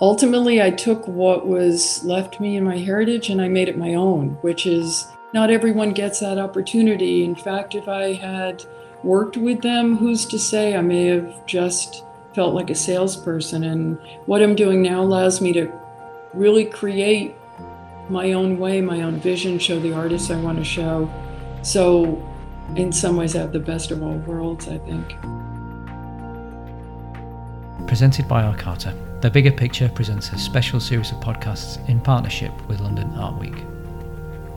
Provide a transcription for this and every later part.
ultimately, I took what was left me in my heritage and I made it my own, which is not everyone gets that opportunity. In fact, if I had worked with them, who's to say I may have just felt like a salesperson? And what I'm doing now allows me to really create my own way, my own vision, show the artists I want to show. So, in some ways, I have the best of all worlds, I think. Presented by Arcarta, The Bigger Picture presents a special series of podcasts in partnership with London Art Week.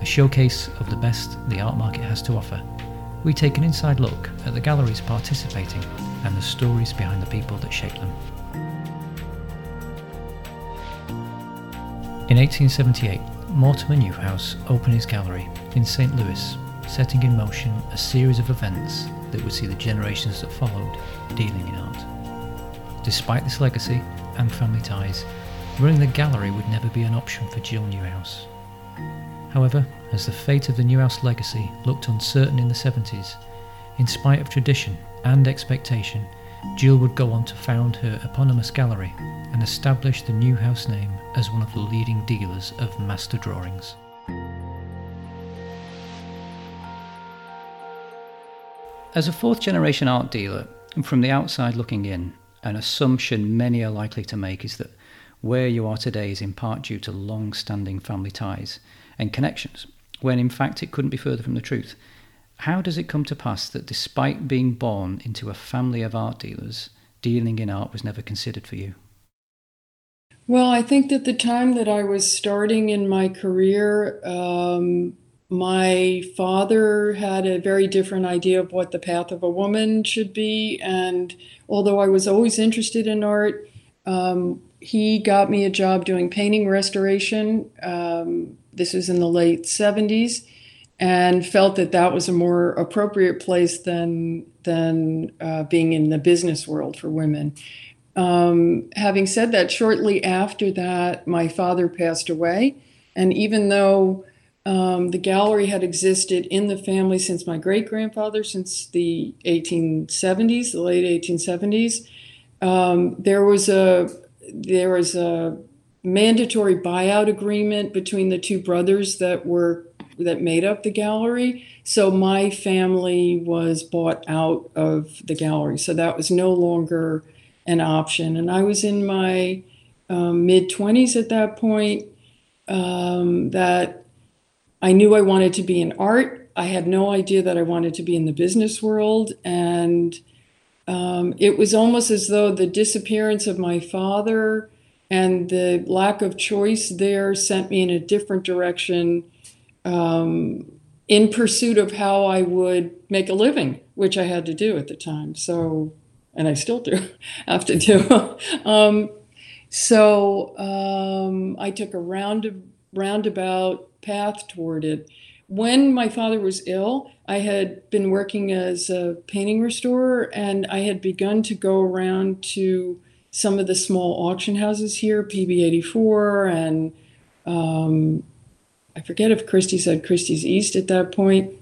A showcase of the best the art market has to offer, we take an inside look at the galleries participating and the stories behind the people that shape them. In 1878, Mortimer Newhouse opened his gallery in St. Louis, setting in motion a series of events that would see the generations that followed dealing in art. Despite this legacy and family ties, running the gallery would never be an option for Jill Newhouse. However, as the fate of the Newhouse legacy looked uncertain in the 70s, in spite of tradition and expectation, Jill would go on to found her eponymous gallery and establish the Newhouse name as one of the leading dealers of master drawings. As a fourth generation art dealer, and from the outside looking in, an assumption many are likely to make is that where you are today is in part due to long standing family ties and connections, when in fact it couldn't be further from the truth. How does it come to pass that despite being born into a family of art dealers, dealing in art was never considered for you? Well, I think that the time that I was starting in my career, um, my father had a very different idea of what the path of a woman should be. And although I was always interested in art, um, he got me a job doing painting restoration. Um, this was in the late 70s, and felt that that was a more appropriate place than than uh, being in the business world for women. Um, having said that, shortly after that, my father passed away. And even though um, the gallery had existed in the family since my great grandfather, since the 1870s, the late 1870s, um, there was a there was a mandatory buyout agreement between the two brothers that were that made up the gallery. So my family was bought out of the gallery. So that was no longer an option. And I was in my um, mid 20s at that point. Um, that I knew I wanted to be in art. I had no idea that I wanted to be in the business world. And um, it was almost as though the disappearance of my father and the lack of choice there sent me in a different direction um, in pursuit of how I would make a living, which I had to do at the time. So and I still do have to do. um, so um, I took a round roundabout path toward it. When my father was ill, I had been working as a painting restorer, and I had begun to go around to some of the small auction houses here, PB84, and um, I forget if Christie's had Christie's East at that point.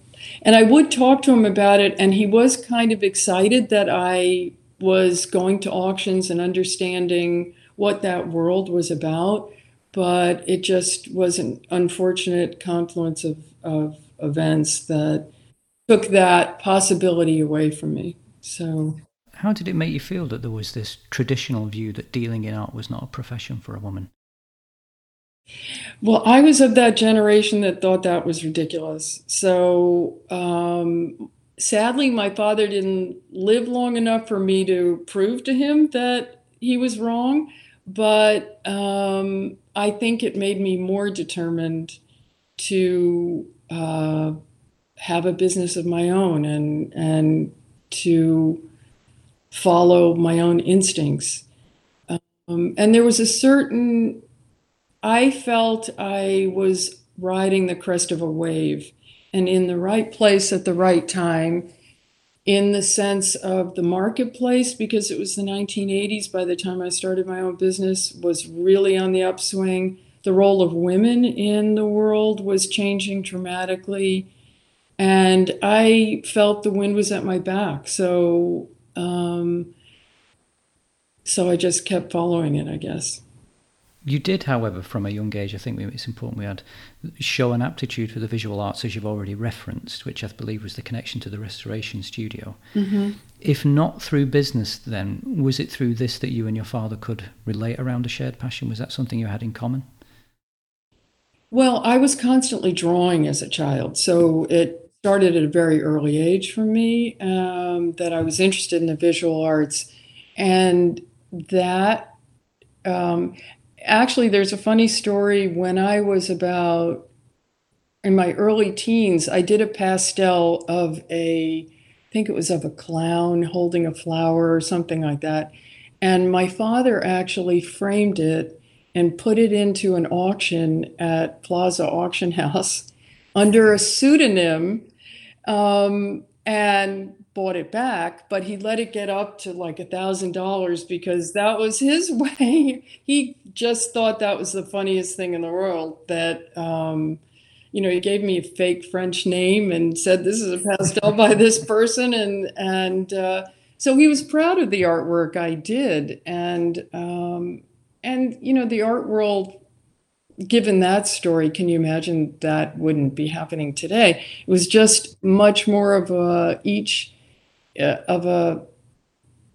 And I would talk to him about it, and he was kind of excited that I was going to auctions and understanding what that world was about. But it just was an unfortunate confluence of, of events that took that possibility away from me. So, how did it make you feel that there was this traditional view that dealing in art was not a profession for a woman? Well, I was of that generation that thought that was ridiculous. So, um, sadly, my father didn't live long enough for me to prove to him that he was wrong. But um, I think it made me more determined to uh, have a business of my own and and to follow my own instincts. Um, and there was a certain, I felt I was riding the crest of a wave and in the right place at the right time in the sense of the marketplace because it was the 1980s by the time I started my own business was really on the upswing. The role of women in the world was changing dramatically. And I felt the wind was at my back. So um, so I just kept following it I guess You did, however, from a young age, I think it's important we had, show an aptitude for the visual arts, as you've already referenced, which I believe was the connection to the restoration studio. Mm-hmm. If not through business, then, was it through this that you and your father could relate around a shared passion? Was that something you had in common? Well, I was constantly drawing as a child, so it started at a very early age for me um, that I was interested in the visual arts. And that um, actually, there's a funny story. When I was about in my early teens, I did a pastel of a, I think it was of a clown holding a flower or something like that. And my father actually framed it and put it into an auction at Plaza Auction House under a pseudonym um, and bought it back. But he let it get up to like a thousand dollars because that was his way. he just thought that was the funniest thing in the world. That um, you know, he gave me a fake French name and said this is a pastel by this person, and and uh, so he was proud of the artwork I did, and um, and you know the art world given that story can you imagine that wouldn't be happening today it was just much more of a each uh, of a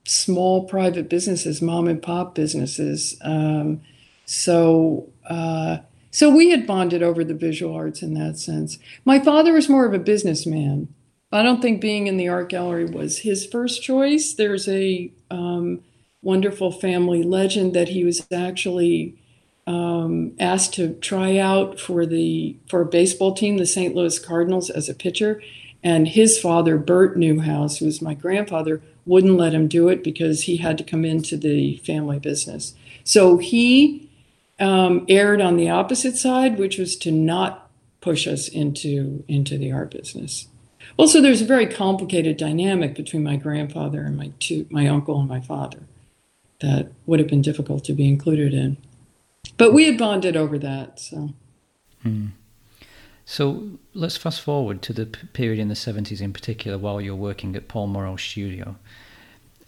small private businesses mom and pop businesses um, so uh, so we had bonded over the visual arts in that sense my father was more of a businessman i don't think being in the art gallery was his first choice there's a um, wonderful family legend that he was actually um, asked to try out for the for a baseball team, the St. Louis Cardinals, as a pitcher. And his father, Bert Newhouse, who was my grandfather, wouldn't let him do it because he had to come into the family business. So he um, erred on the opposite side, which was to not push us into into the art business. Also, there's a very complicated dynamic between my grandfather and my two, my uncle and my father that would have been difficult to be included in. But we had bonded over that. So. Hmm. So let's fast forward to the period in the 70s in particular while you're working at Paul Morrow's studio.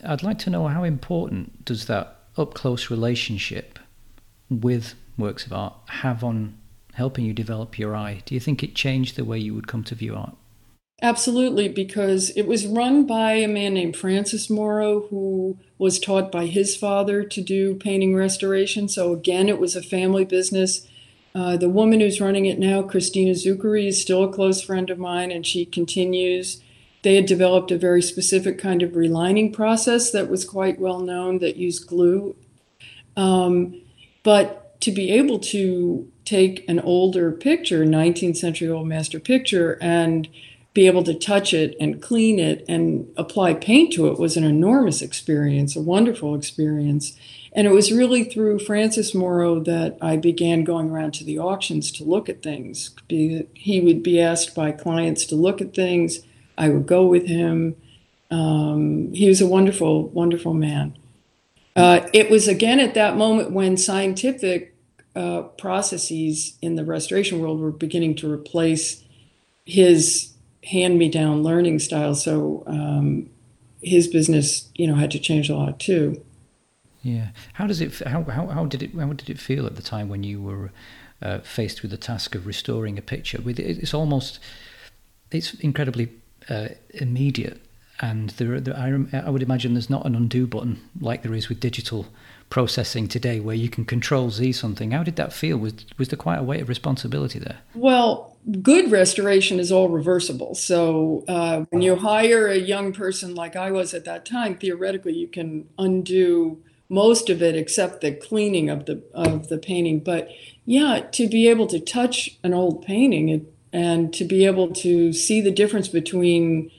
I'd like to know how important does that up close relationship with works of art have on helping you develop your eye? Do you think it changed the way you would come to view art? Absolutely, because it was run by a man named Francis Morrow, who was taught by his father to do painting restoration. So, again, it was a family business. Uh, the woman who's running it now, Christina Zuccheri, is still a close friend of mine, and she continues. They had developed a very specific kind of relining process that was quite well known that used glue. Um, but to be able to take an older picture, 19th century old master picture, and be able to touch it and clean it and apply paint to it was an enormous experience, a wonderful experience. And it was really through Francis Morrow that I began going around to the auctions to look at things. He would be asked by clients to look at things. I would go with him. Um, he was a wonderful, wonderful man. Uh, it was again at that moment when scientific uh, processes in the restoration world were beginning to replace his hand me down learning style. So um, his business, you know, had to change a lot too. Yeah. How does it? How how, how did it? How did it feel at the time when you were uh, faced with the task of restoring a picture? With it's almost, it's incredibly uh, immediate, and there, there I, I would imagine there's not an undo button like there is with digital processing today, where you can control Z something. How did that feel? Was was there quite a weight of responsibility there? Well, good restoration is all reversible. So uh, when you hire a young person like I was at that time, theoretically you can undo most of it except the cleaning of the of the painting. But yeah, to be able to touch an old painting and to be able to see the difference between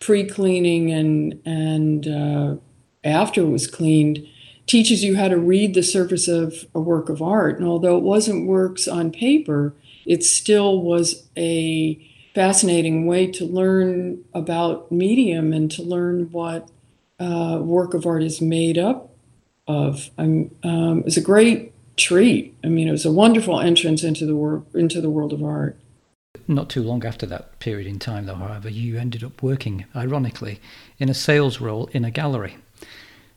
pre-cleaning and and uh, after it was cleaned teaches you how to read the surface of a work of art. And although it wasn't works on paper, it still was a fascinating way to learn about medium and to learn what uh, work of art is made up of. Um, it was a great treat. I mean, it was a wonderful entrance into the world into the world of art. Not too long after that period in time, though, however, you ended up working, ironically, in a sales role in a gallery.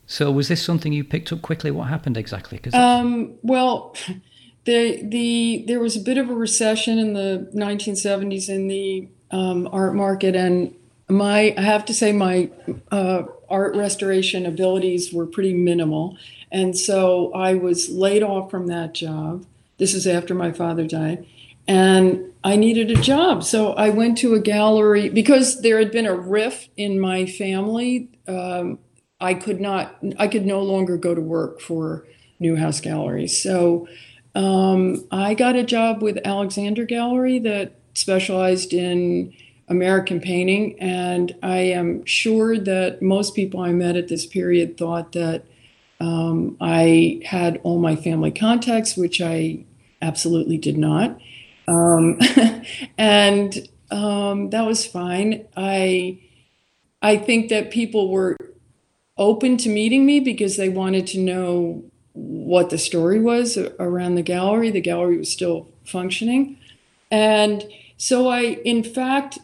So was this something you picked up quickly? What happened exactly? Um, well, the the there was a bit of a recession in the 1970s in the um, art market, and my I have to say my uh, art restoration abilities were pretty minimal, and so I was laid off from that job. This is after my father died, and I needed a job. So I went to a gallery because there had been a rift in my family. Um, I could not, I could no longer go to work for Newhouse Gallery. So um, I got a job with Alexander Gallery that specialized in American painting. And I am sure that most people I met at this period thought that um, I had all my family contacts, which I absolutely did not. Um, and um, that was fine. I I think that people were open to meeting me because they wanted to know what the story was around the gallery. The gallery was still functioning. And so I, in fact,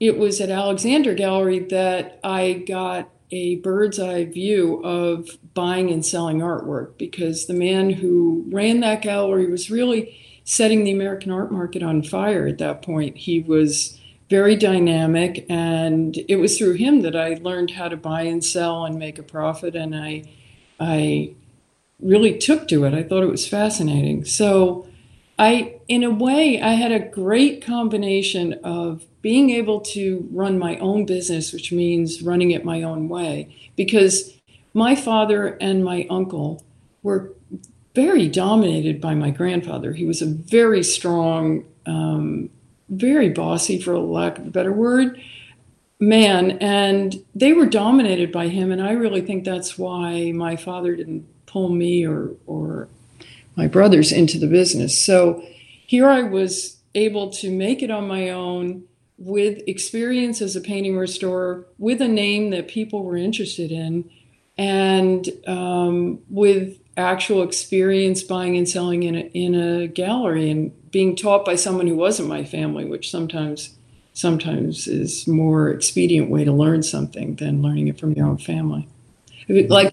it was at Alexander Gallery that I got a bird's eye view of buying and selling artwork because the man who ran that gallery was really setting the American art market on fire at that point. He was very dynamic, and it was through him that I learned how to buy and sell and make a profit. And I, I really took to it. I thought it was fascinating. So, I, in a way, I had a great combination of being able to run my own business, which means running it my own way, because my father and my uncle were very dominated by my grandfather. He was a very strong, um, very bossy, for lack of a better word, man, and they were dominated by him. And I really think that's why my father didn't pull me or or my brothers into the business. So here I was able to make it on my own with experience as a painting restorer, with a name that people were interested in, and um, with actual experience buying and selling in a, in a gallery and being taught by someone who wasn't my family, which sometimes sometimes is more expedient way to learn something than learning it from your own family. Like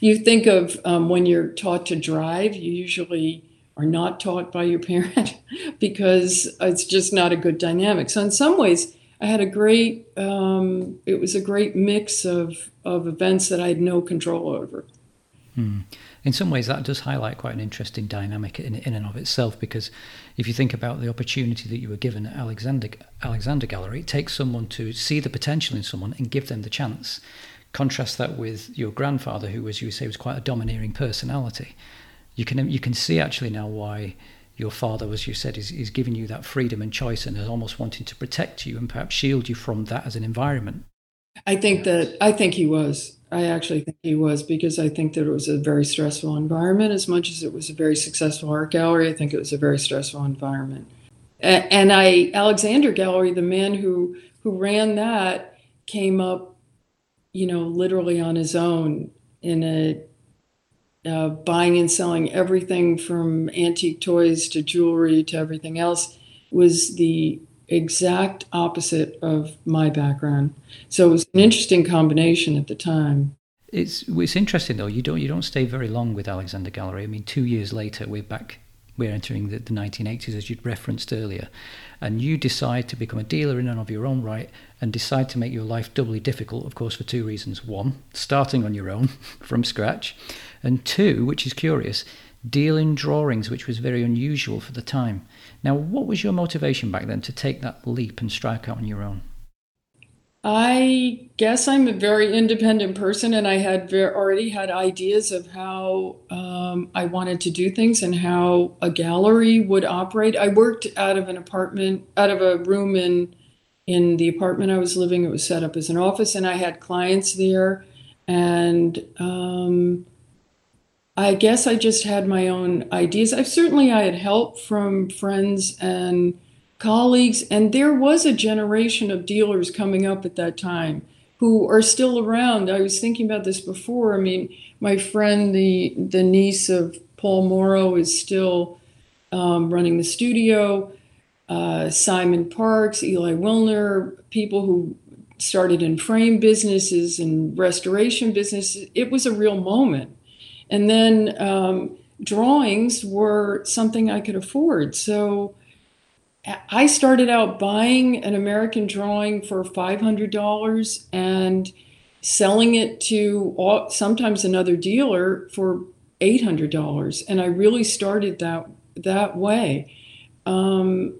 you think of um, when you're taught to drive, you usually are not taught by your parent because it's just not a good dynamic. So in some ways, I had a great. Um, it was a great mix of of events that I had no control over. Hmm in some ways that does highlight quite an interesting dynamic in, in and of itself because if you think about the opportunity that you were given at Alexander Alexander Gallery, it takes someone to see the potential in someone and give them the chance. Contrast that with your grandfather, who, as you say, was quite a domineering personality. You can you can see actually now why your father, as you said, is, is giving you that freedom and choice and is almost wanting to protect you and perhaps shield you from that as an environment. I think that I think he was. I actually think he was because I think that it was a very stressful environment. As much as it was a very successful art gallery, I think it was a very stressful environment. And I, Alexander Gallery, the man who who ran that, came up, you know, literally on his own in a uh, buying and selling everything from antique toys to jewelry to everything else was the exact opposite of my background. So it was an interesting combination at the time. It's it's interesting though. You don't you don't stay very long with Alexander Gallery. I mean, two years later, we're back. We're entering the, the 1980s, as you'd referenced earlier, and you decide to become a dealer in and of your own right, and decide to make your life doubly difficult. Of course, for two reasons: one, starting on your own from scratch, and two, which is curious, dealing drawings, which was very unusual for the time. Now, what was your motivation back then to take that leap and strike out on your own? I guess I'm a very independent person, and I had already had ideas of how um, I wanted to do things and how a gallery would operate. I worked out of an apartment, out of a room in in the apartment I was living. It was set up as an office, and I had clients there, and um, I guess I just had my own ideas. I certainly I had help from friends and colleagues, and there was a generation of dealers coming up at that time who are still around. I was thinking about this before. I mean, my friend, the the niece of Paul Morrow, is still um, running the studio. Uh, Simon Parkes, Eli Wilner, people who started in frame businesses and restoration businesses. It was a real moment. And then um, drawings were something I could afford. So I started out buying an American drawing for $500 and selling it to sometimes another dealer for $800. And I really started that, that way. Um,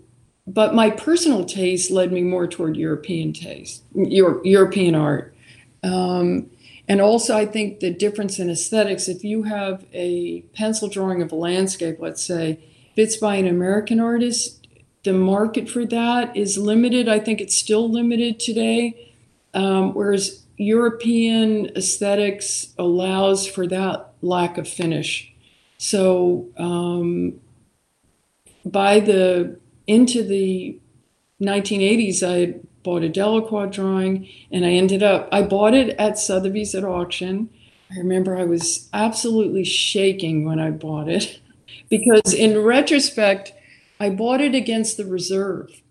but my personal taste led me more toward European taste, European art. Um, and also, I think the difference in aesthetics, if you have a pencil drawing of a landscape, let's say, if it's by an American artist, the market for that is limited. I think it's still limited today. Um, whereas European aesthetics allows for that lack of finish. So um, by the into the 1980s, I bought a Delacroix drawing, and I ended up I bought it at Sotheby's at auction. I remember I was absolutely shaking when I bought it because in retrospect, I bought it against the reserve,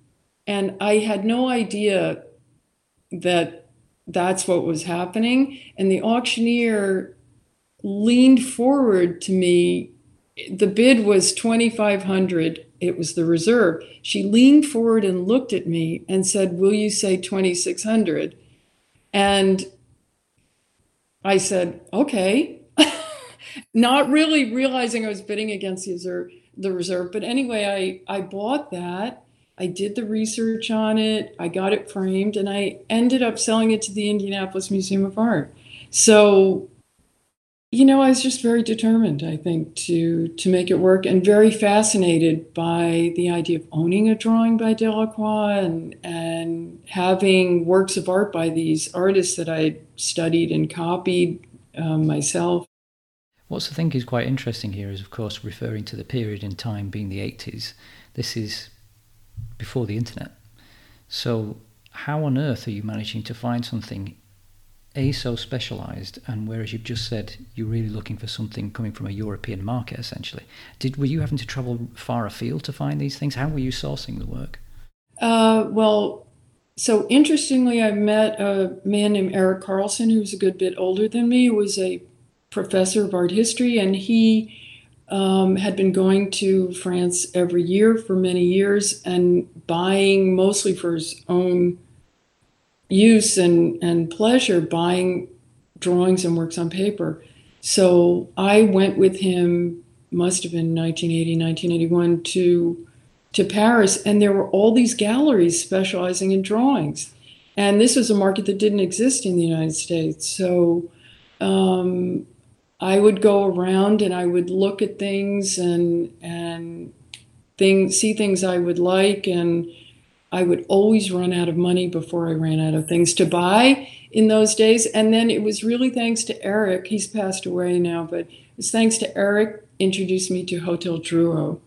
and I had no idea that that's what was happening. And the auctioneer leaned forward to me. The bid was 2500 it was the reserve. She leaned forward and looked at me and said, Will you say 2600? And I said, Okay. Not really realizing I was bidding against the reserve, the reserve. But anyway, I, I bought that. I did the research on it. I got it framed and I ended up selling it to the Indianapolis Museum of Art. So you know, I was just very determined, I think, to to make it work, and very fascinated by the idea of owning a drawing by Delacroix and and having works of art by these artists that I studied and copied um, myself. What's I think is quite interesting here is, of course, referring to the period in time being the 80s. This is before the internet. So, how on earth are you managing to find something a so specialized and whereas you've just said you're really looking for something coming from a european market essentially did were you having to travel far afield to find these things how were you sourcing the work uh, well so interestingly i met a man named eric carlson who was a good bit older than me was a professor of art history and he um, had been going to france every year for many years and buying mostly for his own use and, and pleasure buying drawings and works on paper. So I went with him, must have been 1980, 1981, to, to Paris, and there were all these galleries specializing in drawings. And this was a market that didn't exist in the United States. So um, I would go around and I would look at things and, and things, see things I would like and I would always run out of money before I ran out of things to buy in those days. And then it was really thanks to Eric. He's passed away now, but it's thanks to Eric introduced me to Hotel Drouot.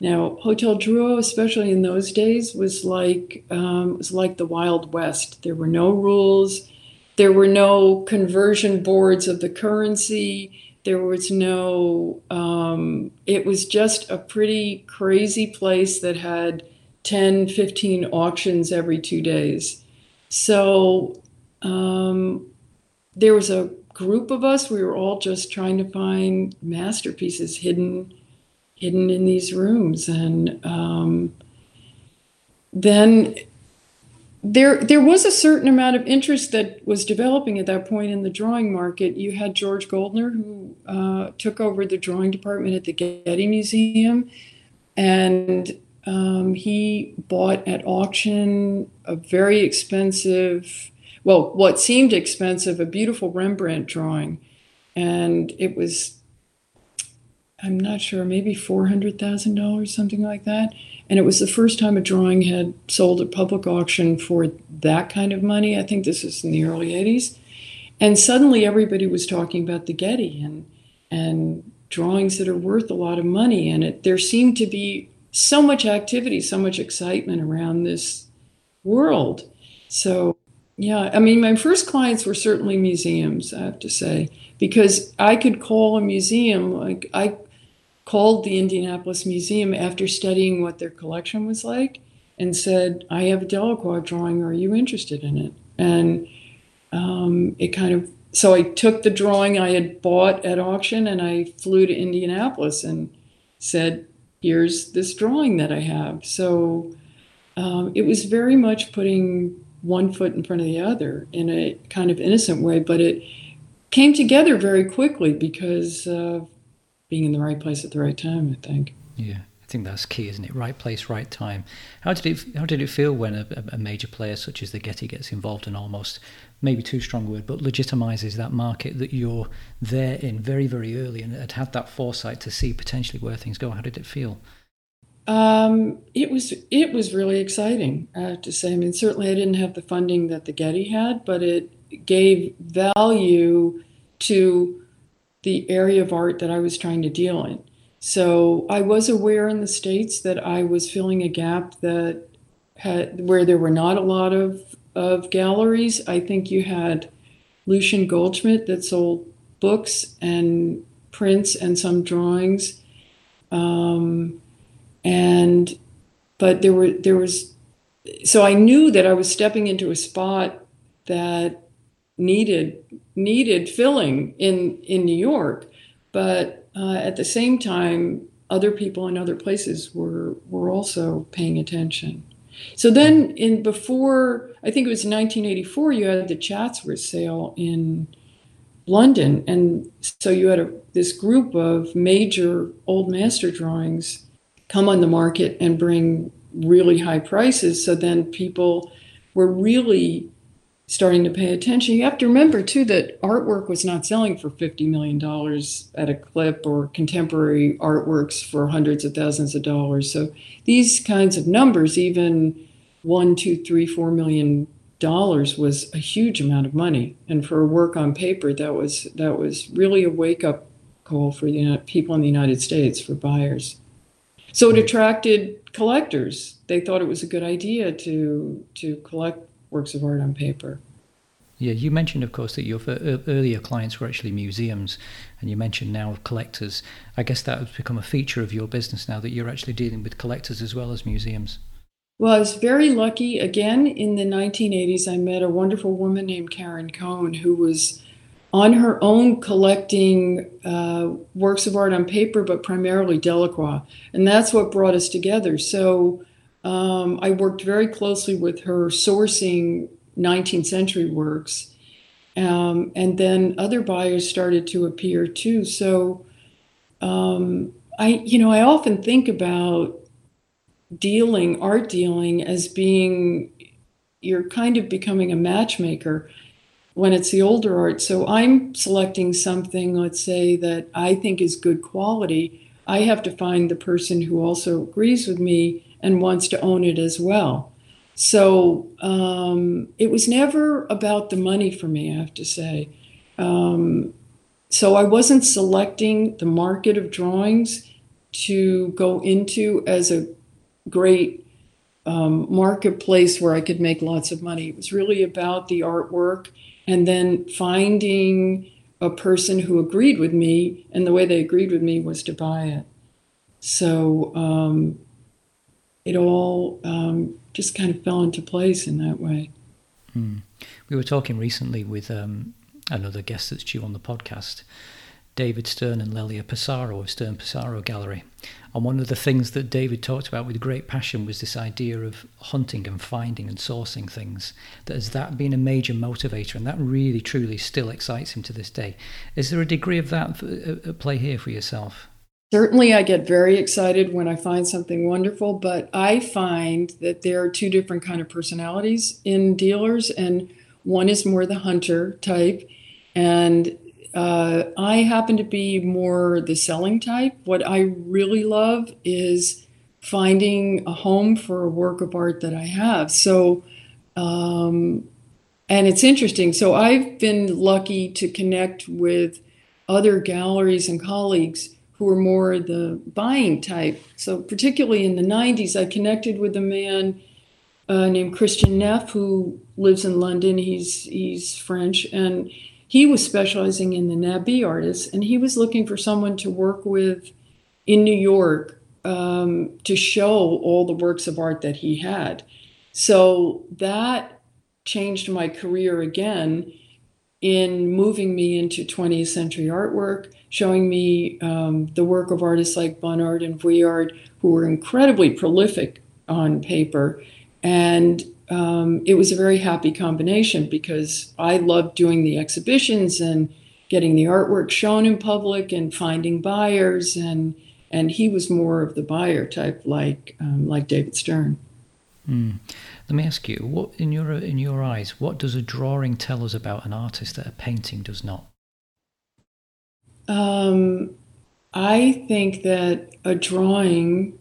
Now, Hotel Drouot, especially in those days, was like um, was like the Wild West. There were no rules. There were no conversion boards of the currency. There was no. Um, it was just a pretty crazy place that had 10, 15 auctions every two days. So um, there was a group of us. We were all just trying to find masterpieces hidden, hidden in these rooms. And um, then there, there was a certain amount of interest that was developing at that point in the drawing market. You had George Goldner, who uh, took over the drawing department at the Getty Museum, and um, he bought at auction a very expensive, well, what seemed expensive, a beautiful Rembrandt drawing. And it was, I'm not sure, maybe $400,000, something like that. And it was the first time a drawing had sold at public auction for that kind of money. I think this was in the early 80s. And suddenly everybody was talking about the Getty and, and drawings that are worth a lot of money. And it, there seemed to be so much activity, so much excitement around this world. So, yeah, I mean, my first clients were certainly museums, I have to say, because I could call a museum, like I called the Indianapolis Museum after studying what their collection was like and said, I have a Delacroix drawing, are you interested in it? And um, it kind of, so I took the drawing I had bought at auction and I flew to Indianapolis and said, here's this drawing that I have. So um, it was very much putting one foot in front of the other in a kind of innocent way, but it came together very quickly because of being in the right place at the right time, I think. Yeah. I think that's key, isn't it? Right place, right time. How did it How did it feel when a, a major player such as the Getty gets involved and almost, maybe too strong a word, but legitimizes that market that you're there in very very early and had had that foresight to see potentially where things go? How did it feel? Um, it was it was really exciting. I have to say. I mean, certainly I didn't have the funding that the Getty had, but it gave value to the area of art that I was trying to deal in. So I was aware in the states that I was filling a gap that had where there were not a lot of of galleries. I think you had Lucien Goldschmidt that sold books and prints and some drawings. Um, and but there were there was so I knew that I was stepping into a spot that needed needed filling in in New York, but uh, at the same time, other people in other places were were also paying attention. So then, in before I think it was 1984, you had the Chatsworth sale in London, and so you had a, this group of major old master drawings come on the market and bring really high prices. So then people were really starting to pay attention. You have to remember too that artwork was not selling for $50 million at a clip or contemporary artworks for hundreds of thousands of dollars. So these kinds of numbers, even one, two, three, four million dollars was a huge amount of money. And for a work on paper, that was that was really a wake up call for the people in the United States for buyers. So it attracted collectors. They thought it was a good idea to to collect works of art on paper. Yeah, you mentioned, of course, that your earlier clients were actually museums, and you mentioned now collectors. I guess that has become a feature of your business now that you're actually dealing with collectors as well as museums. Well, I was very lucky. Again, in the 1980s, I met a wonderful woman named Karen Cohen who was on her own collecting uh, works of art on paper, but primarily Delacroix. And that's what brought us together. So um, I worked very closely with her sourcing 19th century works. Um, and then other buyers started to appear too. So um, I, you know, I often think about dealing, art dealing, as being you're kind of becoming a matchmaker when it's the older art. So I'm selecting something, let's say, that I think is good quality. I have to find the person who also agrees with me and wants to own it as well. So um, it was never about the money for me, I have to say. Um, so I wasn't selecting the market of drawings to go into as a great um, marketplace where I could make lots of money. It was really about the artwork and then finding a person who agreed with me, and the way they agreed with me was to buy it. So um, it all um, just kind of fell into place in that way. Hmm. We were talking recently with um, another guest that's due on the podcast, David Stern and Lelia Pissarro of Stern Pissarro Gallery. And one of the things that David talked about with great passion was this idea of hunting and finding and sourcing things. That has that been a major motivator, and that really truly still excites him to this day. Is there a degree of that at play here for yourself? Certainly, I get very excited when I find something wonderful, but I find that there are two different kind of personalities in dealers, and one is more the hunter type, and uh, I happen to be more the selling type. What I really love is finding a home for a work of art that I have. So, um, and it's interesting. So, I've been lucky to connect with other galleries and colleagues who are more the buying type. So, particularly in the 90s, I connected with a man. Uh, named Christian Neffe, who lives in London. He's he's French, and he was specializing in the Nabi artists, and he was looking for someone to work with in New York um, to show all the works of art that he had. So that changed my career again in moving me into 20th century artwork, showing me um, the work of artists like Bonnard and Vuillard, who were incredibly prolific on paper. And um, it was a very happy combination because I loved doing the exhibitions and getting the artwork shown in public and finding buyers and and he was more of the buyer type like um, like David Stern. Mm. Let me ask you, what in your in your eyes, what does a drawing tell us about an artist that a painting does not? Um, I think that a drawing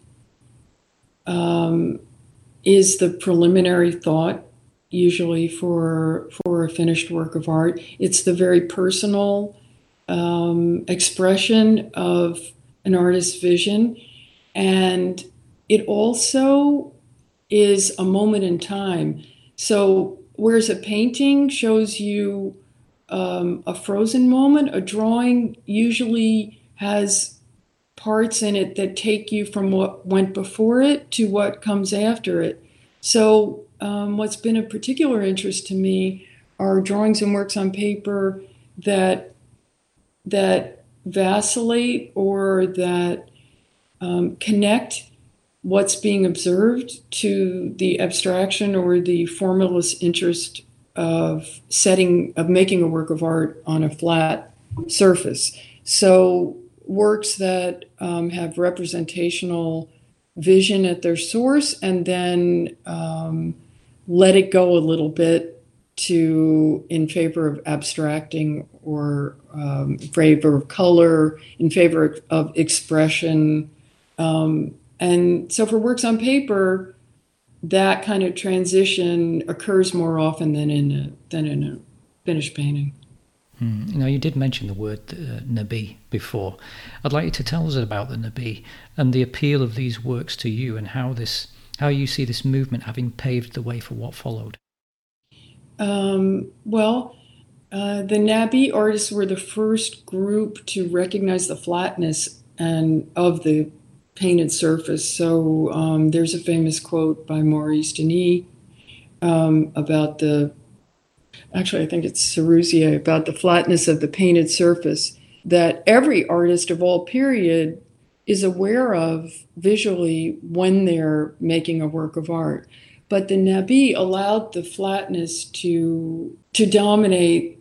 um, is the preliminary thought, usually for for a finished work of art. It's the very personal um, expression of an artist's vision, and it also is a moment in time. So, whereas a painting shows you um, a frozen moment, a drawing usually has parts in it that take you from what went before it to what comes after it. So, um, what's been a particular interest to me are drawings and works on paper that that vacillate or that um, connect what's being observed to the abstraction or the formalist interest of setting of making a work of art on a flat surface. So works that um, have representational vision at their source and then um, let it go a little bit to in favor of abstracting or um, in favor of color in favor of expression um, and so for works on paper, that kind of transition occurs more often than in a, than in a finished painting. Hmm. Now, you did mention the word uh, Nabi before. I'd like you to tell us about the Nabi and the appeal of these works to you and how this, how you see this movement having paved the way for what followed. Um, well, uh, the Nabi artists were the first group to recognize the flatness and of the painted surface. So um, there's a famous quote by Maurice Denis um, about the, actually, I think it's Sérusier, about the flatness of the painted surface that every artist of all period is aware of visually when they're making a work of art. But the Nabi allowed the flatness to, to dominate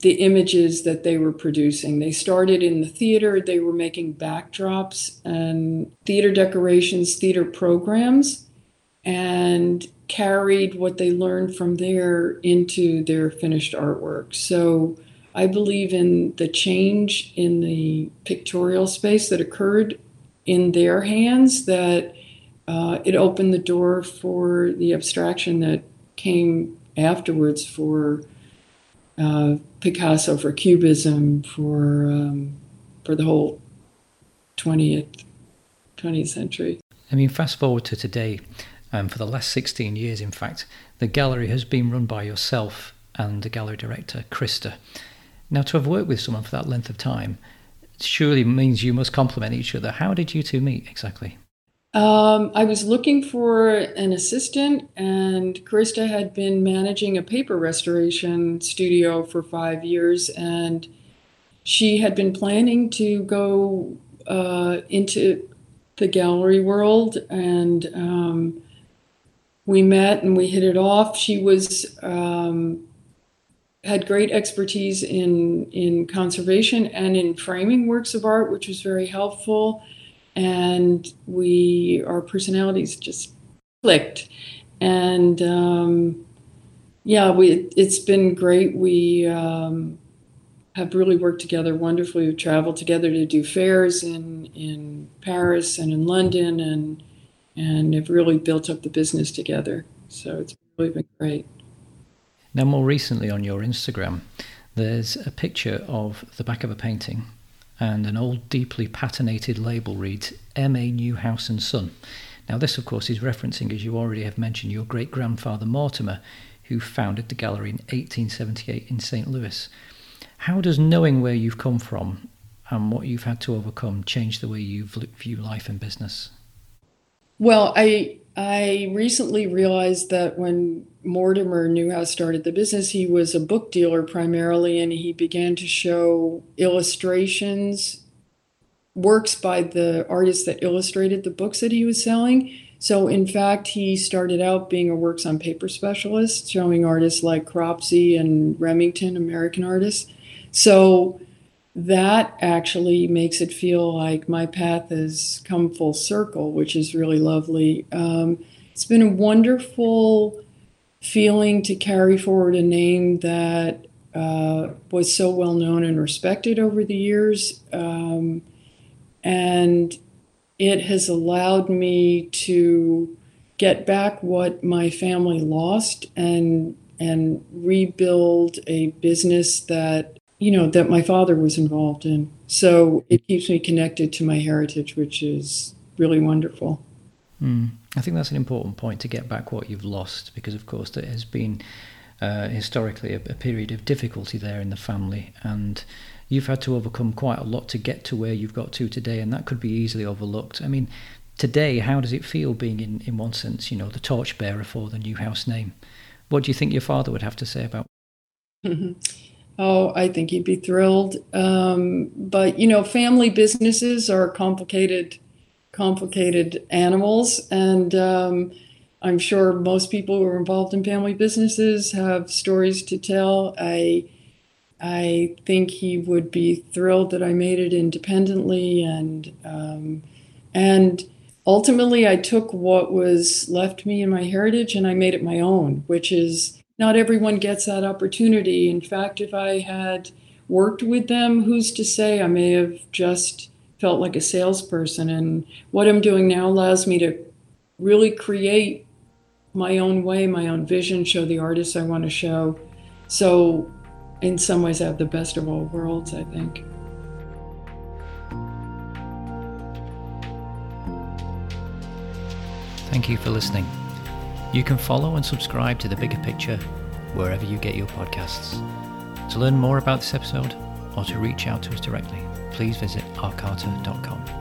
the images that they were producing. They started in the theater, they were making backdrops and theater decorations, theater programs, and carried what they learned from there into their finished artwork. So I believe in the change in the pictorial space that occurred in their hands, that uh, it opened the door for the abstraction that came afterwards for uh, Picasso for Cubism for um, for the whole twentieth twentieth century. I mean, fast forward to today. Um, for the last 16 years, in fact, the gallery has been run by yourself and the gallery director, Krista. Now, to have worked with someone for that length of time surely means you must complement each other. How did you two meet exactly? Um, I was looking for an assistant, and Krista had been managing a paper restoration studio for five years, and she had been planning to go uh, into the gallery world, and um, we met and we hit it off. She was um, had great expertise in in conservation and in framing works of art, which was very helpful and we our personalities just clicked. And um, yeah we it's been great. We um, have really worked together wonderfully. We've traveled together to do fairs in in paris and in london and and have really built up the business together. So it's really been great. Now more recently on your instagram there's a picture of the back of a painting and an old, deeply patinated label reads M.A. Newhouse and Son. Now, this, of course, is referencing, as you already have mentioned, your great grandfather Mortimer, who founded the gallery in 1878 in St. Louis. How does knowing where you've come from and what you've had to overcome change the way you view life and business? Well, I I recently realized that when Mortimer Newhouse started the business, he was a book dealer primarily, and he began to show illustrations, works by the artists that illustrated the books that he was selling. So, in fact, he started out being a works on paper specialist, showing artists like Cropsey and Remington, American artists. So, that actually makes it feel like my path has come full circle, which is really lovely. Um, it's been a wonderful feeling to carry forward a name that uh, was so well known and respected over the years. Um, and it has allowed me to get back what my family lost and and rebuild a business that you know that my father was involved in so it keeps me connected to my heritage which is really wonderful mm. I think that's an important point to get back what you've lost because of course there has been uh, historically a, a, period of difficulty there in the family and you've had to overcome quite a lot to get to where you've got to today and that could be easily overlooked. I mean today how does it feel being in, in one sense you know the torchbearer for the Newhouse name? What do you think your father would have to say about Oh, I think he'd be thrilled. Um, but you know, family businesses are complicated, complicated animals, and um, I'm sure most people who are involved in family businesses have stories to tell. I, I think he would be thrilled that I made it independently, and um, and ultimately, I took what was left me in my heritage and I made it my own, which is not everyone gets that opportunity. In fact, if I had worked with them, who's to say I may have just felt like a salesperson? And what I'm doing now allows me to really create my own way, my own vision, show the artists I want to show. So, in some ways, I have the best of all worlds, I think. Thank you for listening. You can follow and subscribe to The Bigger Picture wherever you get your podcasts. To learn more about this episode or to reach out to us directly, please visit arcarta.com.